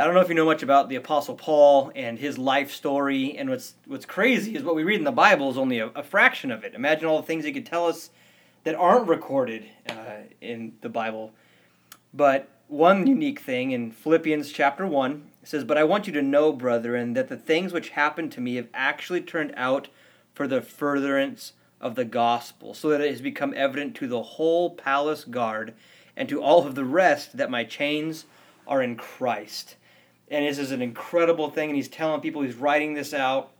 I don't know if you know much about the Apostle Paul and his life story. And what's what's crazy is what we read in the Bible is only a, a fraction of it. Imagine all the things he could tell us that aren't recorded uh, in the Bible. But one unique thing in Philippians chapter 1 says, But I want you to know, brethren, that the things which happened to me have actually turned out for the furtherance of the gospel, so that it has become evident to the whole palace guard and to all of the rest that my chains are in Christ. And this is an incredible thing, and he's telling people, he's writing this out,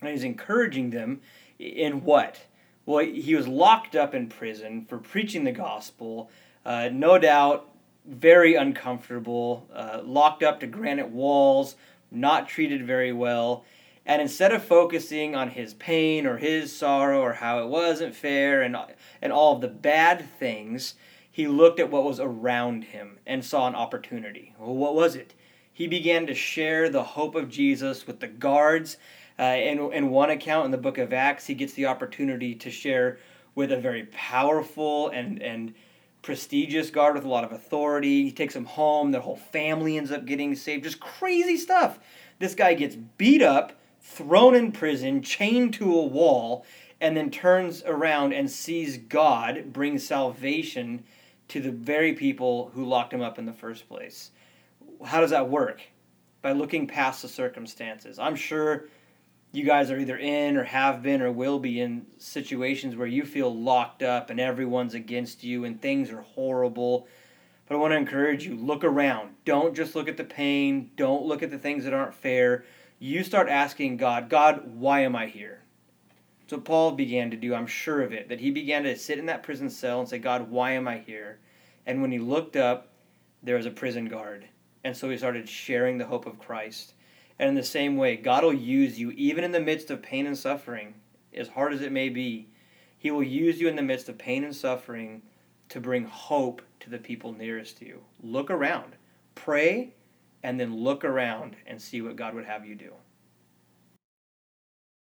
and he's encouraging them in what? Well, he was locked up in prison for preaching the gospel, uh, no doubt very uncomfortable, uh, locked up to granite walls, not treated very well. And instead of focusing on his pain or his sorrow or how it wasn't fair and, and all of the bad things, he looked at what was around him and saw an opportunity. Well, what was it? He began to share the hope of Jesus with the guards. Uh, in, in one account in the book of Acts, he gets the opportunity to share with a very powerful and, and prestigious guard with a lot of authority. He takes him home. Their whole family ends up getting saved. Just crazy stuff. This guy gets beat up, thrown in prison, chained to a wall, and then turns around and sees God bring salvation to the very people who locked him up in the first place. How does that work? By looking past the circumstances. I'm sure you guys are either in or have been or will be in situations where you feel locked up and everyone's against you and things are horrible. But I want to encourage you look around. Don't just look at the pain, don't look at the things that aren't fair. You start asking God, God, why am I here? So Paul began to do, I'm sure of it, that he began to sit in that prison cell and say, God, why am I here? And when he looked up, there was a prison guard. And so he started sharing the hope of Christ. And in the same way, God will use you even in the midst of pain and suffering, as hard as it may be. He will use you in the midst of pain and suffering to bring hope to the people nearest to you. Look around, pray, and then look around and see what God would have you do.